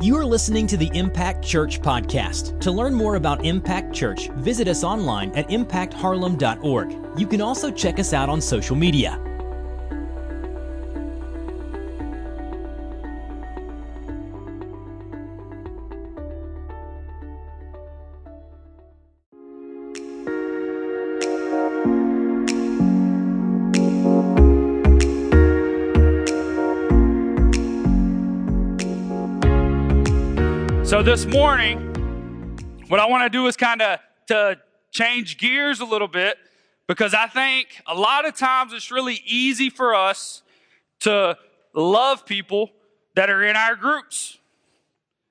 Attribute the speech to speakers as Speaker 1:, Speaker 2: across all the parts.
Speaker 1: You are listening to the Impact Church podcast. To learn more about Impact Church, visit us online at impactharlem.org. You can also check us out on social media.
Speaker 2: This morning, what I want to do is kind of to change gears a little bit because I think a lot of times it's really easy for us to love people that are in our groups.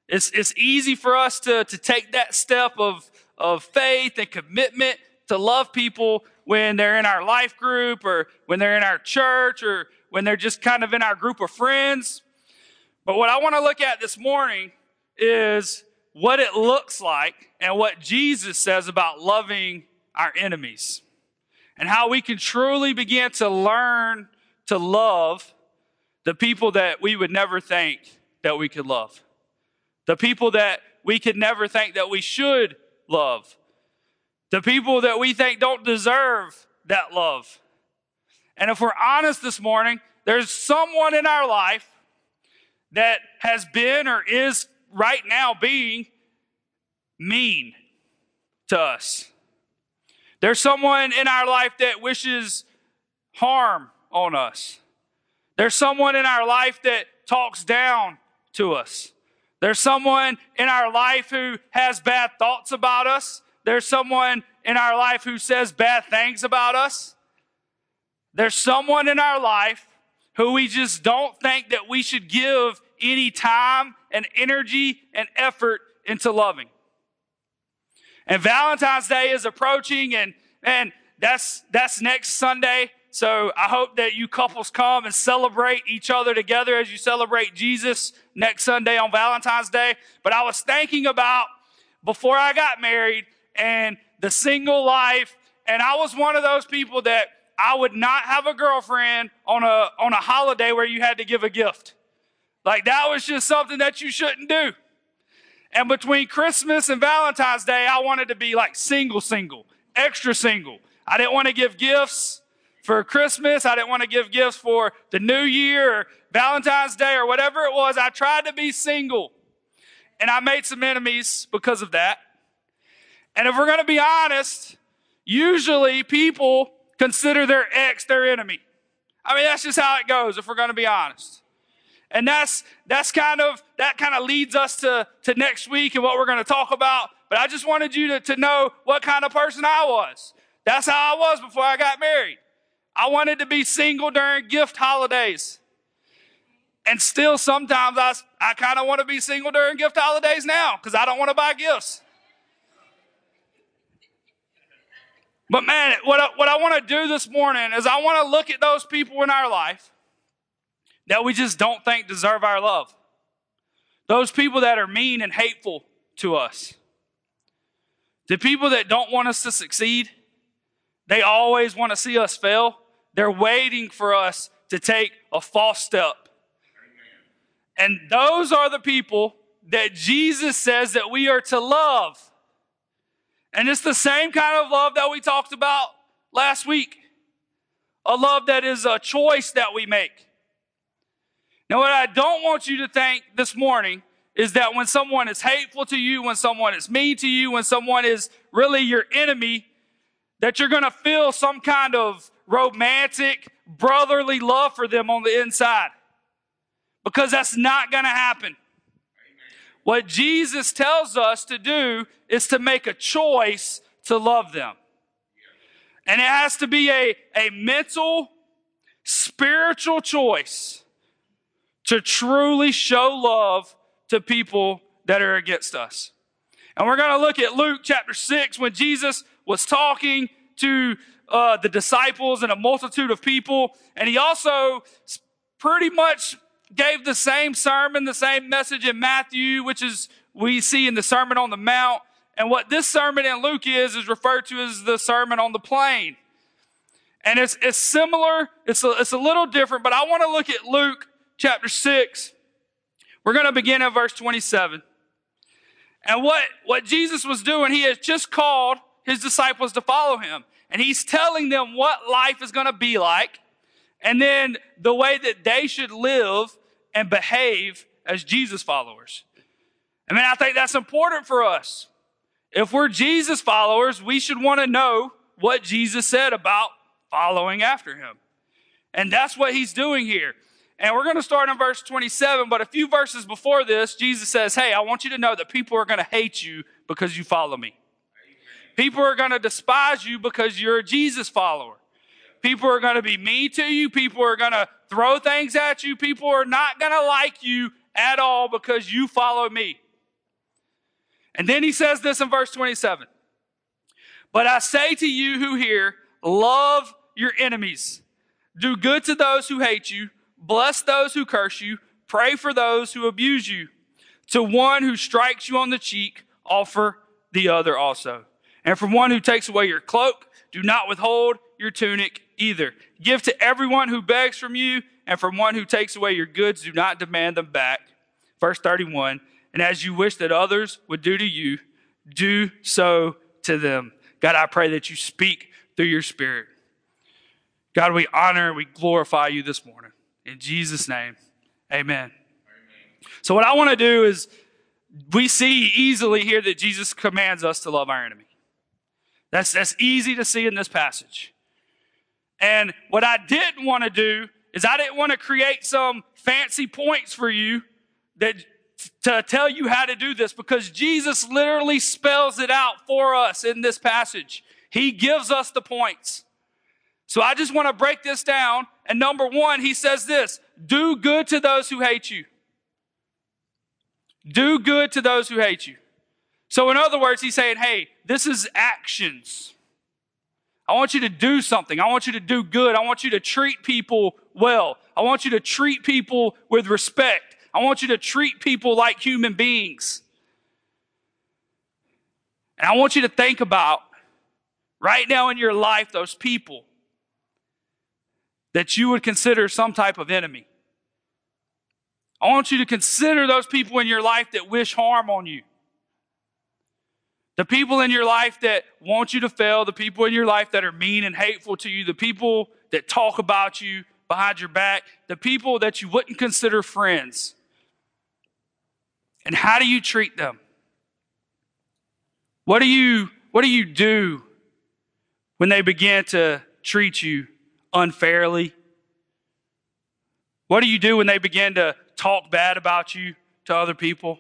Speaker 2: It's, it's easy for us to, to take that step of, of faith and commitment to love people when they're in our life group or when they're in our church or when they're just kind of in our group of friends. But what I want to look at this morning is what it looks like and what Jesus says about loving our enemies and how we can truly begin to learn to love the people that we would never think that we could love, the people that we could never think that we should love, the people that we think don't deserve that love. And if we're honest this morning, there's someone in our life that has been or is right now being mean to us. There's someone in our life that wishes harm on us. There's someone in our life that talks down to us. There's someone in our life who has bad thoughts about us. There's someone in our life who says bad things about us. There's someone in our life who we just don't think that we should give any time and energy and effort into loving. And Valentine's Day is approaching and, and that's, that's next Sunday. So I hope that you couples come and celebrate each other together as you celebrate Jesus next Sunday on Valentine's Day. But I was thinking about before I got married and the single life. And I was one of those people that I would not have a girlfriend on a, on a holiday where you had to give a gift. Like that was just something that you shouldn't do. And between Christmas and Valentine's Day, I wanted to be like single, single, extra single. I didn't want to give gifts for Christmas. I didn't want to give gifts for the new year or Valentine's Day or whatever it was. I tried to be single. And I made some enemies because of that. And if we're going to be honest, usually people consider their ex their enemy. I mean, that's just how it goes if we're going to be honest. And that's, that's kind of, that kind of leads us to, to next week and what we're going to talk about. But I just wanted you to, to know what kind of person I was. That's how I was before I got married. I wanted to be single during gift holidays. And still sometimes I, I kind of want to be single during gift holidays now because I don't want to buy gifts. But man, what I, what I want to do this morning is I want to look at those people in our life that we just don't think deserve our love. Those people that are mean and hateful to us. The people that don't want us to succeed, they always want to see us fail. They're waiting for us to take a false step. And those are the people that Jesus says that we are to love. And it's the same kind of love that we talked about last week. A love that is a choice that we make. Now, what I don't want you to think this morning is that when someone is hateful to you, when someone is mean to you, when someone is really your enemy, that you're going to feel some kind of romantic, brotherly love for them on the inside. Because that's not going to happen. What Jesus tells us to do is to make a choice to love them. And it has to be a, a mental, spiritual choice to truly show love to people that are against us. And we're going to look at Luke chapter 6 when Jesus was talking to uh, the disciples and a multitude of people. And he also pretty much gave the same sermon, the same message in Matthew, which is we see in the Sermon on the Mount. And what this sermon in Luke is, is referred to as the Sermon on the Plain. And it's, it's similar, it's a, it's a little different, but I want to look at Luke chapter 6. We're going to begin at verse 27. And what, what Jesus was doing, he has just called his disciples to follow him. And he's telling them what life is going to be like, and then the way that they should live and behave as Jesus followers. I mean, I think that's important for us. If we're Jesus followers, we should want to know what Jesus said about following after him. And that's what he's doing here. And we're going to start in verse 27, but a few verses before this, Jesus says, Hey, I want you to know that people are going to hate you because you follow me. People are going to despise you because you're a Jesus follower. People are going to be mean to you. People are going to throw things at you. People are not going to like you at all because you follow me. And then he says this in verse 27. But I say to you who hear, love your enemies. Do good to those who hate you. Bless those who curse you. Pray for those who abuse you. To one who strikes you on the cheek, offer the other also. And from one who takes away your cloak, do not withhold your tunic either. Give to everyone who begs from you, and from one who takes away your goods, do not demand them back. Verse 31 And as you wish that others would do to you, do so to them. God, I pray that you speak through your spirit. God, we honor and we glorify you this morning. In Jesus' name, amen. amen. So, what I want to do is, we see easily here that Jesus commands us to love our enemy. That's, that's easy to see in this passage. And what I didn't want to do is I didn't want to create some fancy points for you that to tell you how to do this because Jesus literally spells it out for us in this passage. He gives us the points. So I just want to break this down. And number one, he says this do good to those who hate you. Do good to those who hate you. So, in other words, he's saying, hey, this is actions. I want you to do something. I want you to do good. I want you to treat people well. I want you to treat people with respect. I want you to treat people like human beings. And I want you to think about right now in your life those people that you would consider some type of enemy. I want you to consider those people in your life that wish harm on you. The people in your life that want you to fail, the people in your life that are mean and hateful to you, the people that talk about you behind your back, the people that you wouldn't consider friends. And how do you treat them? What do you what do you do when they begin to treat you unfairly? What do you do when they begin to talk bad about you to other people?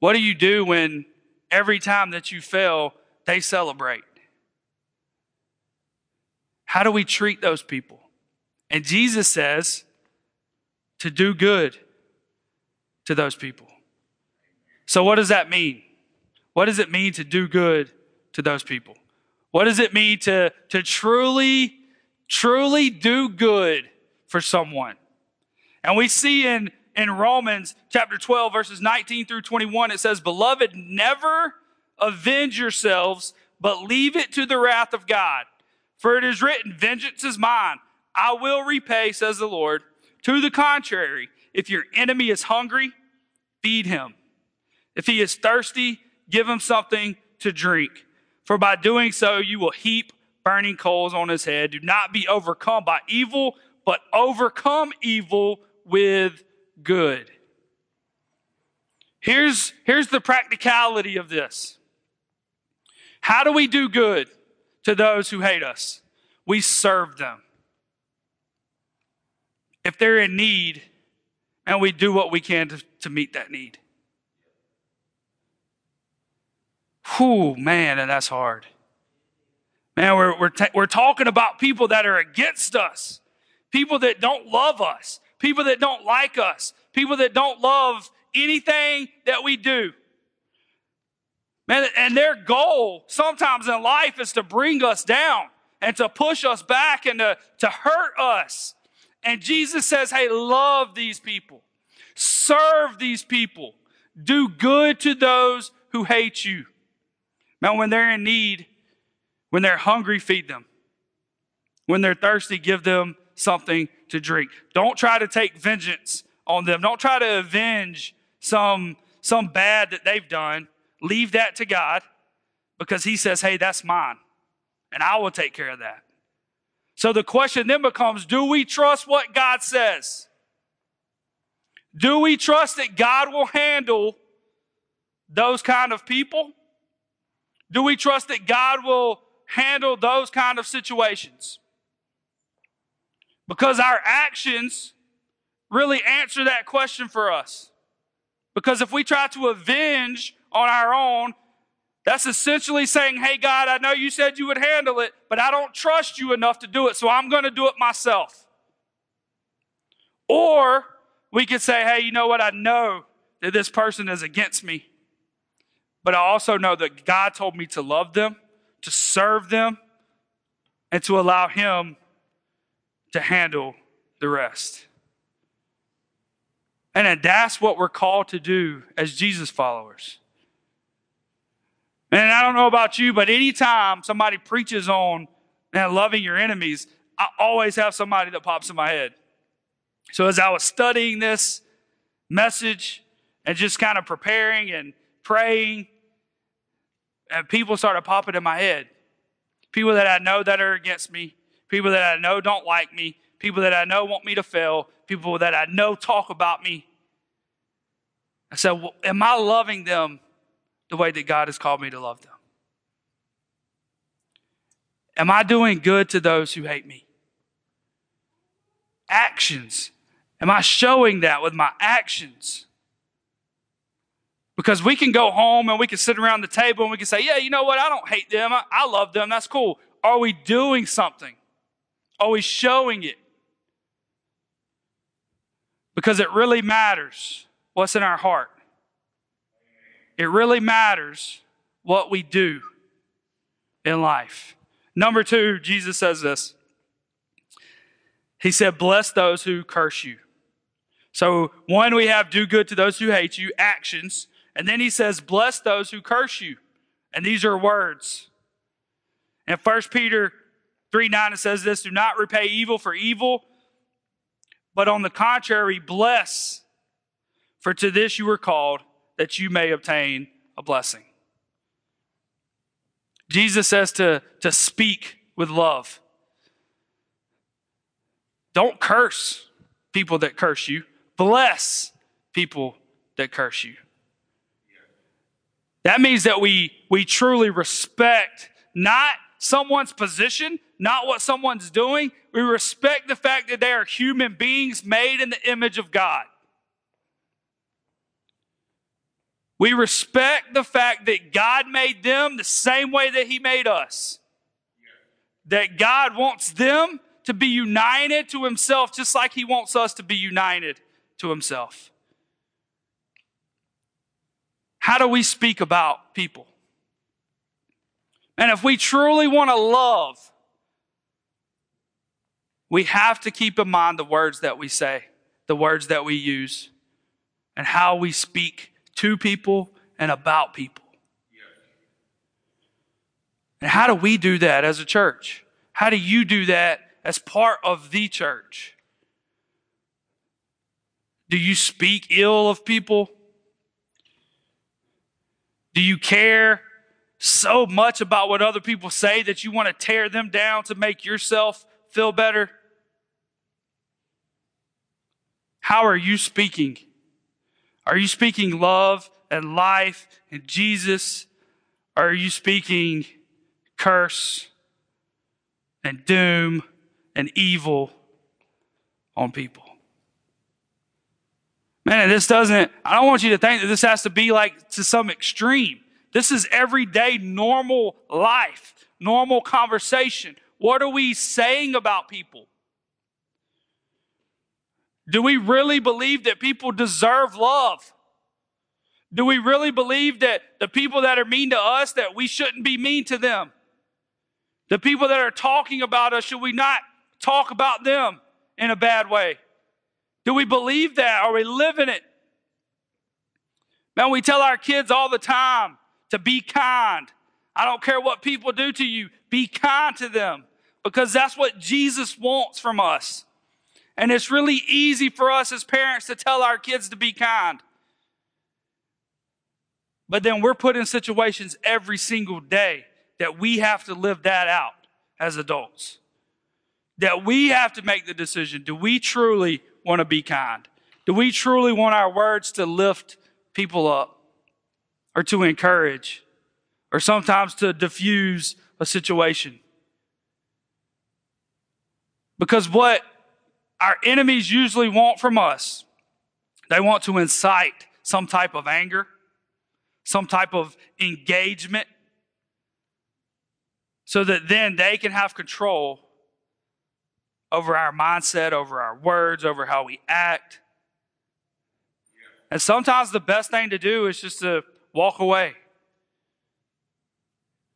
Speaker 2: What do you do when every time that you fail, they celebrate? How do we treat those people? And Jesus says to do good to those people. So, what does that mean? What does it mean to do good to those people? What does it mean to, to truly, truly do good for someone? And we see in in Romans chapter 12, verses 19 through 21, it says, Beloved, never avenge yourselves, but leave it to the wrath of God. For it is written, Vengeance is mine. I will repay, says the Lord. To the contrary, if your enemy is hungry, feed him. If he is thirsty, give him something to drink. For by doing so, you will heap burning coals on his head. Do not be overcome by evil, but overcome evil with good. Here's, here's the practicality of this. How do we do good to those who hate us? We serve them. If they're in need, and we do what we can to, to meet that need. Whew, man, and that's hard. Man, we're, we're, ta- we're talking about people that are against us, people that don't love us, people that don't like us, people that don't love anything that we do. Man, and their goal sometimes in life is to bring us down and to push us back and to, to hurt us. And Jesus says, hey, love these people, serve these people, do good to those who hate you. Man, when they're in need, when they're hungry, feed them. When they're thirsty, give them something to drink. Don't try to take vengeance on them. Don't try to avenge some, some bad that they've done. Leave that to God because He says, hey, that's mine, and I will take care of that. So the question then becomes do we trust what God says? Do we trust that God will handle those kind of people? Do we trust that God will handle those kind of situations? Because our actions really answer that question for us. Because if we try to avenge on our own, that's essentially saying, Hey, God, I know you said you would handle it, but I don't trust you enough to do it, so I'm going to do it myself. Or we could say, Hey, you know what? I know that this person is against me, but I also know that God told me to love them, to serve them, and to allow Him to handle the rest. And that's what we're called to do as Jesus followers. And I don't know about you, but anytime somebody preaches on man, loving your enemies, I always have somebody that pops in my head. So as I was studying this message and just kind of preparing and praying, and Uh, people started popping in my head. People that I know that are against me, people that I know don't like me, people that I know want me to fail, people that I know talk about me. I said, well, Am I loving them the way that God has called me to love them? Am I doing good to those who hate me? Actions. Am I showing that with my actions? Because we can go home and we can sit around the table and we can say, Yeah, you know what? I don't hate them. I, I love them. That's cool. Are we doing something? Are we showing it? Because it really matters what's in our heart. It really matters what we do in life. Number two, Jesus says this. He said, Bless those who curse you. So, one, we have do good to those who hate you, actions. And then he says, Bless those who curse you. And these are words. In 1 Peter 3 9, it says this Do not repay evil for evil, but on the contrary, bless, for to this you were called, that you may obtain a blessing. Jesus says to, to speak with love. Don't curse people that curse you, bless people that curse you. That means that we, we truly respect not someone's position, not what someone's doing. We respect the fact that they are human beings made in the image of God. We respect the fact that God made them the same way that He made us. That God wants them to be united to Himself just like He wants us to be united to Himself. How do we speak about people? And if we truly want to love, we have to keep in mind the words that we say, the words that we use, and how we speak to people and about people. And how do we do that as a church? How do you do that as part of the church? Do you speak ill of people? Do you care so much about what other people say that you want to tear them down to make yourself feel better? How are you speaking? Are you speaking love and life and Jesus? Or are you speaking curse and doom and evil on people? Man, this doesn't, I don't want you to think that this has to be like to some extreme. This is everyday normal life, normal conversation. What are we saying about people? Do we really believe that people deserve love? Do we really believe that the people that are mean to us, that we shouldn't be mean to them? The people that are talking about us, should we not talk about them in a bad way? Do we believe that? Are we living it? Man, we tell our kids all the time to be kind. I don't care what people do to you, be kind to them because that's what Jesus wants from us. And it's really easy for us as parents to tell our kids to be kind. But then we're put in situations every single day that we have to live that out as adults. That we have to make the decision do we truly want to be kind? Do we truly want our words to lift people up or to encourage or sometimes to diffuse a situation? Because what our enemies usually want from us, they want to incite some type of anger, some type of engagement, so that then they can have control over our mindset, over our words, over how we act. And sometimes the best thing to do is just to walk away.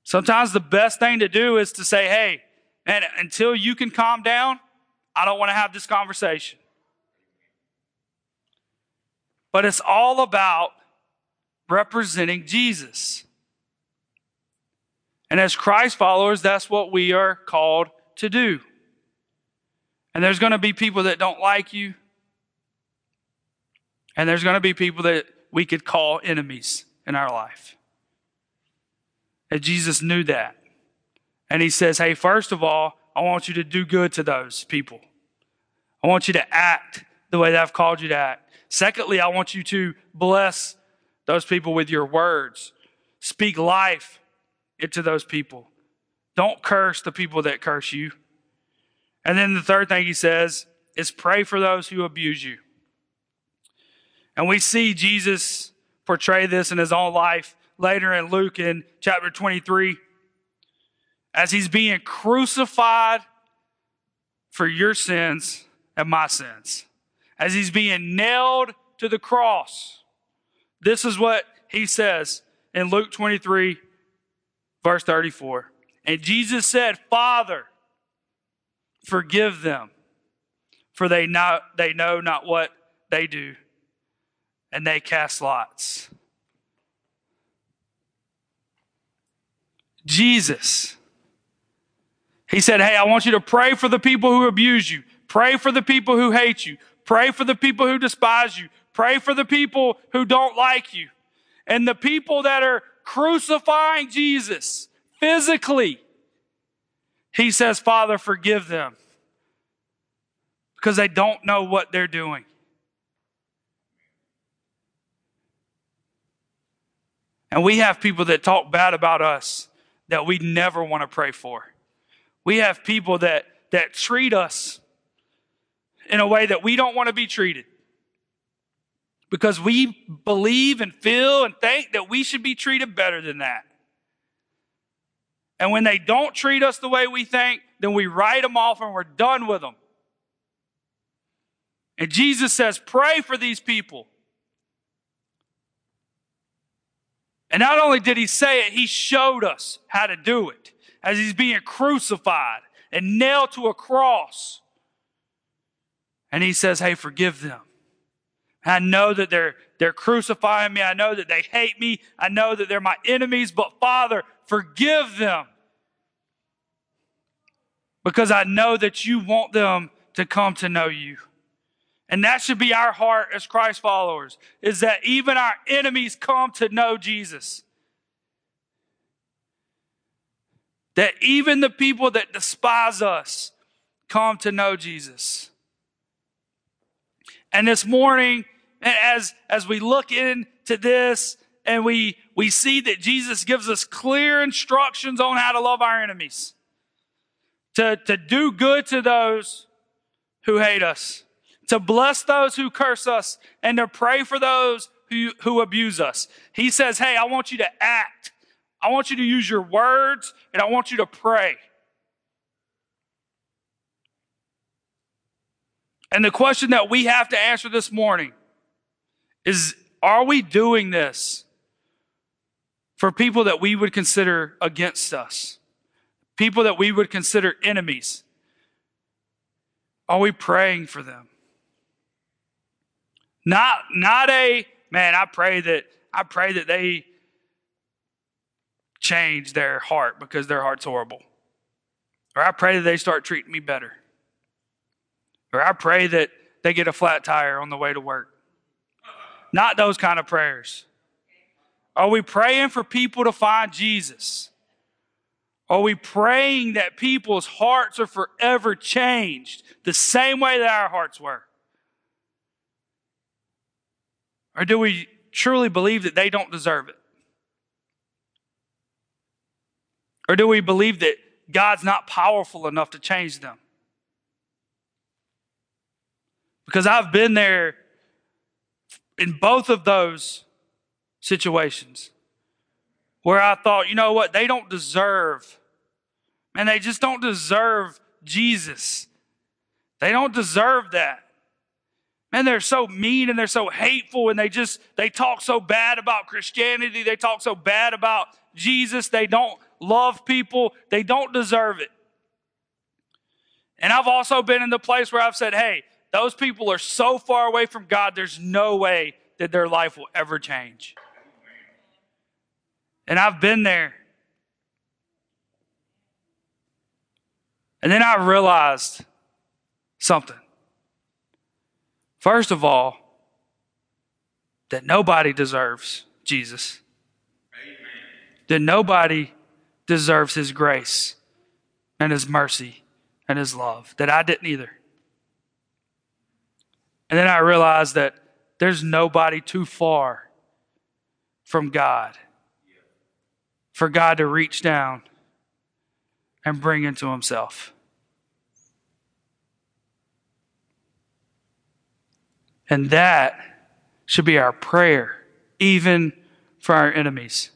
Speaker 2: Sometimes the best thing to do is to say, hey, man, until you can calm down, I don't want to have this conversation. But it's all about representing Jesus. And as Christ followers, that's what we are called to do. And there's going to be people that don't like you. And there's going to be people that we could call enemies in our life. And Jesus knew that. And he says, Hey, first of all, I want you to do good to those people. I want you to act the way that I've called you to act. Secondly, I want you to bless those people with your words. Speak life into those people. Don't curse the people that curse you. And then the third thing he says is pray for those who abuse you. And we see Jesus portray this in his own life later in Luke in chapter 23 as he's being crucified for your sins and my sins. As he's being nailed to the cross. This is what he says in Luke 23, verse 34. And Jesus said, Father, Forgive them, for they, not, they know not what they do. And they cast lots. Jesus. He said, Hey, I want you to pray for the people who abuse you. Pray for the people who hate you. Pray for the people who despise you. Pray for the people who don't like you. And the people that are crucifying Jesus physically, he says, Father, forgive them because they don't know what they're doing. And we have people that talk bad about us that we never want to pray for. We have people that, that treat us in a way that we don't want to be treated because we believe and feel and think that we should be treated better than that. And when they don't treat us the way we think, then we write them off and we're done with them. And Jesus says, Pray for these people. And not only did he say it, he showed us how to do it as he's being crucified and nailed to a cross. And he says, Hey, forgive them. I know that they're, they're crucifying me. I know that they hate me. I know that they're my enemies, but Father, forgive them. Because I know that you want them to come to know you. And that should be our heart as Christ followers, is that even our enemies come to know Jesus. That even the people that despise us come to know Jesus. And this morning, as, as we look into this and we, we see that Jesus gives us clear instructions on how to love our enemies, to, to do good to those who hate us, to bless those who curse us, and to pray for those who, who abuse us. He says, Hey, I want you to act. I want you to use your words, and I want you to pray. And the question that we have to answer this morning is Are we doing this for people that we would consider against us? People that we would consider enemies? Are we praying for them? Not, not a, man, I pray that, I pray that they change their heart because their heart's horrible. Or I pray that they start treating me better. Or I pray that they get a flat tire on the way to work. Not those kind of prayers. Are we praying for people to find Jesus? Are we praying that people's hearts are forever changed the same way that our hearts were? Or do we truly believe that they don't deserve it? Or do we believe that God's not powerful enough to change them? Because I've been there in both of those situations where I thought, you know what, they don't deserve, and they just don't deserve Jesus. They don't deserve that. And they're so mean and they're so hateful and they just they talk so bad about Christianity, they talk so bad about Jesus, they don't love people, they don't deserve it. And I've also been in the place where I've said, hey, those people are so far away from God, there's no way that their life will ever change. And I've been there. And then I realized something. First of all, that nobody deserves Jesus. Amen. That nobody deserves his grace and his mercy and his love. That I didn't either. And then I realized that there's nobody too far from God for God to reach down and bring into himself. And that should be our prayer, even for our enemies.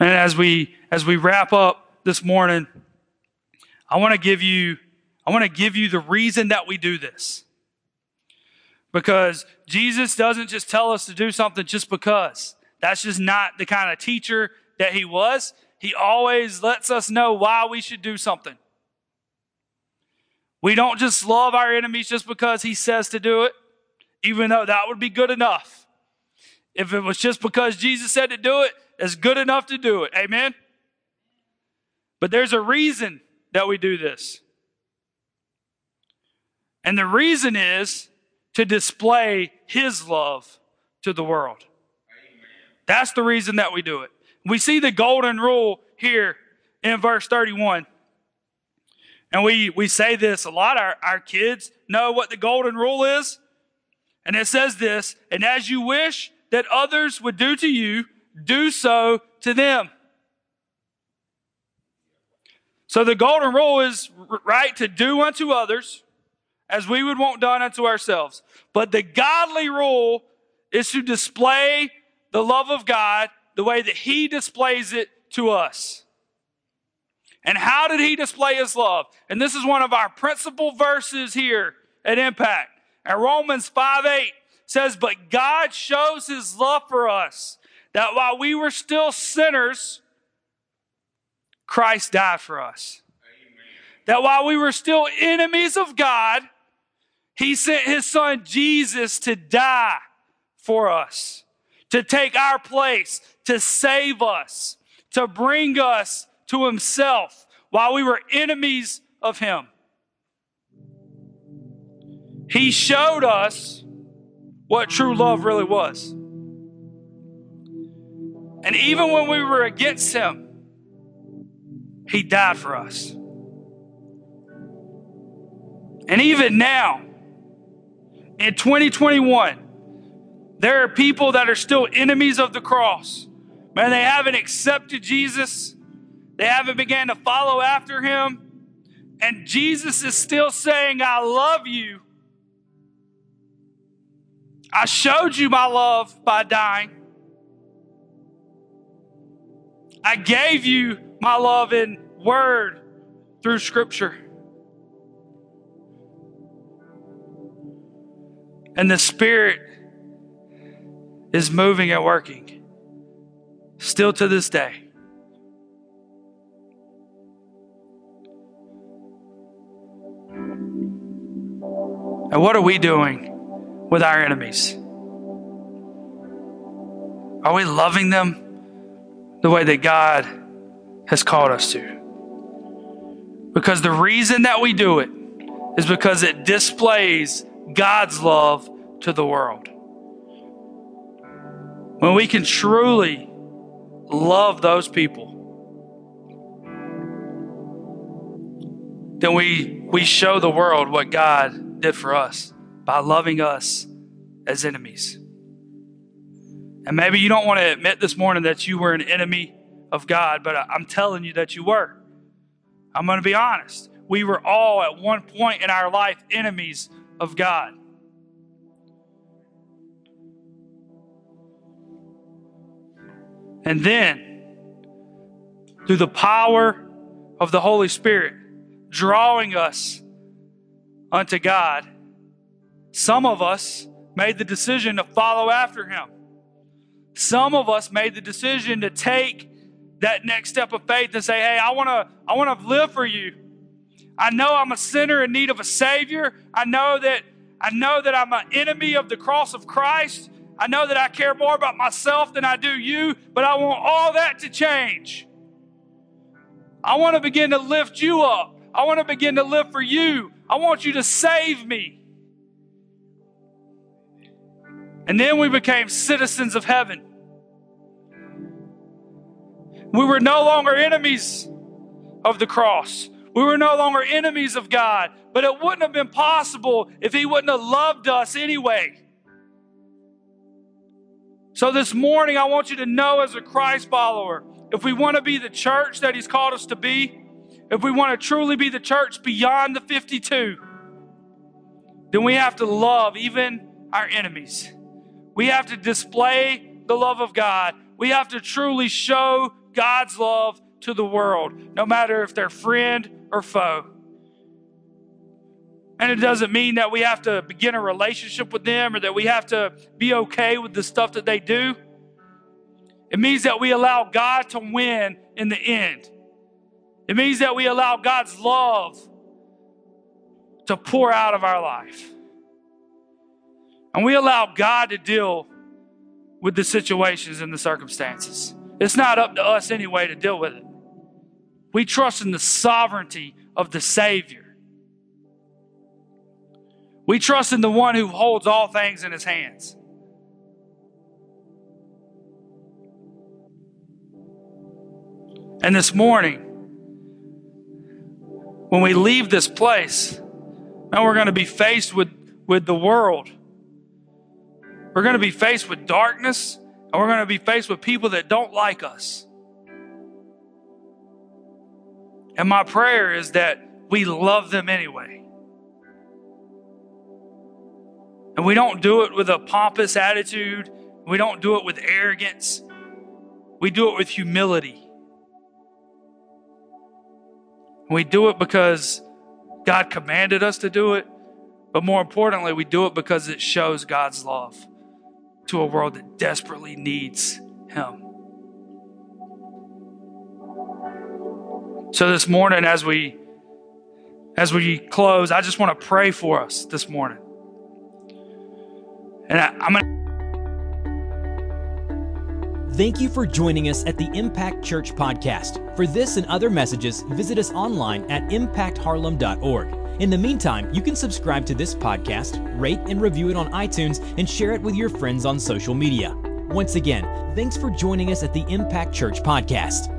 Speaker 2: And as we as we wrap up this morning, I want to give you I want to give you the reason that we do this. Because Jesus doesn't just tell us to do something just because. That's just not the kind of teacher that he was. He always lets us know why we should do something. We don't just love our enemies just because he says to do it, even though that would be good enough. If it was just because Jesus said to do it, it's good enough to do it. Amen? But there's a reason that we do this. And the reason is to display his love to the world. That's the reason that we do it. We see the golden rule here in verse 31. And we, we say this a lot. Our, our kids know what the golden rule is. And it says this, and as you wish that others would do to you, do so to them. So the golden rule is right to do unto others as we would want done unto ourselves. But the godly rule is to display the love of God the way that He displays it to us. And how did He display His love? And this is one of our principal verses here at Impact. And Romans 5 8 says, But God shows His love for us, that while we were still sinners, Christ died for us. Amen. That while we were still enemies of God, he sent his son Jesus to die for us, to take our place, to save us, to bring us to himself while we were enemies of him. He showed us what true love really was. And even when we were against him, he died for us. And even now, in 2021, there are people that are still enemies of the cross. Man, they haven't accepted Jesus. They haven't began to follow after him. And Jesus is still saying, I love you. I showed you my love by dying. I gave you my love in word through scripture. And the Spirit is moving and working still to this day. And what are we doing with our enemies? Are we loving them the way that God has called us to? Because the reason that we do it is because it displays God's love to the world. When we can truly love those people, then we, we show the world what God did for us by loving us as enemies. And maybe you don't want to admit this morning that you were an enemy of God, but I'm telling you that you were. I'm going to be honest. We were all at one point in our life enemies of God. And then, through the power of the Holy Spirit, drawing us unto God, some of us made the decision to follow after Him. Some of us made the decision to take that next step of faith and say, "Hey, I want to I want to live for you. I know I'm a sinner in need of a savior. I know that I know that I'm an enemy of the cross of Christ. I know that I care more about myself than I do you, but I want all that to change. I want to begin to lift you up. I want to begin to live for you. I want you to save me. And then we became citizens of heaven. We were no longer enemies of the cross. We were no longer enemies of God, but it wouldn't have been possible if He wouldn't have loved us anyway. So, this morning, I want you to know as a Christ follower, if we want to be the church that He's called us to be, if we want to truly be the church beyond the 52, then we have to love even our enemies. We have to display the love of God. We have to truly show God's love to the world, no matter if they're friend or foe. And it doesn't mean that we have to begin a relationship with them or that we have to be okay with the stuff that they do. It means that we allow God to win in the end. It means that we allow God's love to pour out of our life. And we allow God to deal with the situations and the circumstances. It's not up to us anyway to deal with it. We trust in the sovereignty of the Savior. We trust in the one who holds all things in his hands. And this morning, when we leave this place, now we're going to be faced with, with the world we're going to be faced with darkness and we're going to be faced with people that don't like us. And my prayer is that we love them anyway. And we don't do it with a pompous attitude. We don't do it with arrogance. We do it with humility. We do it because God commanded us to do it, but more importantly, we do it because it shows God's love to a world that desperately needs Him. So this morning, as we as we close, I just want to pray for us this morning. And I, I'm gonna.
Speaker 1: Thank you for joining us at the Impact Church podcast. For this and other messages, visit us online at impactharlem.org. In the meantime, you can subscribe to this podcast, rate and review it on iTunes, and share it with your friends on social media. Once again, thanks for joining us at the Impact Church Podcast.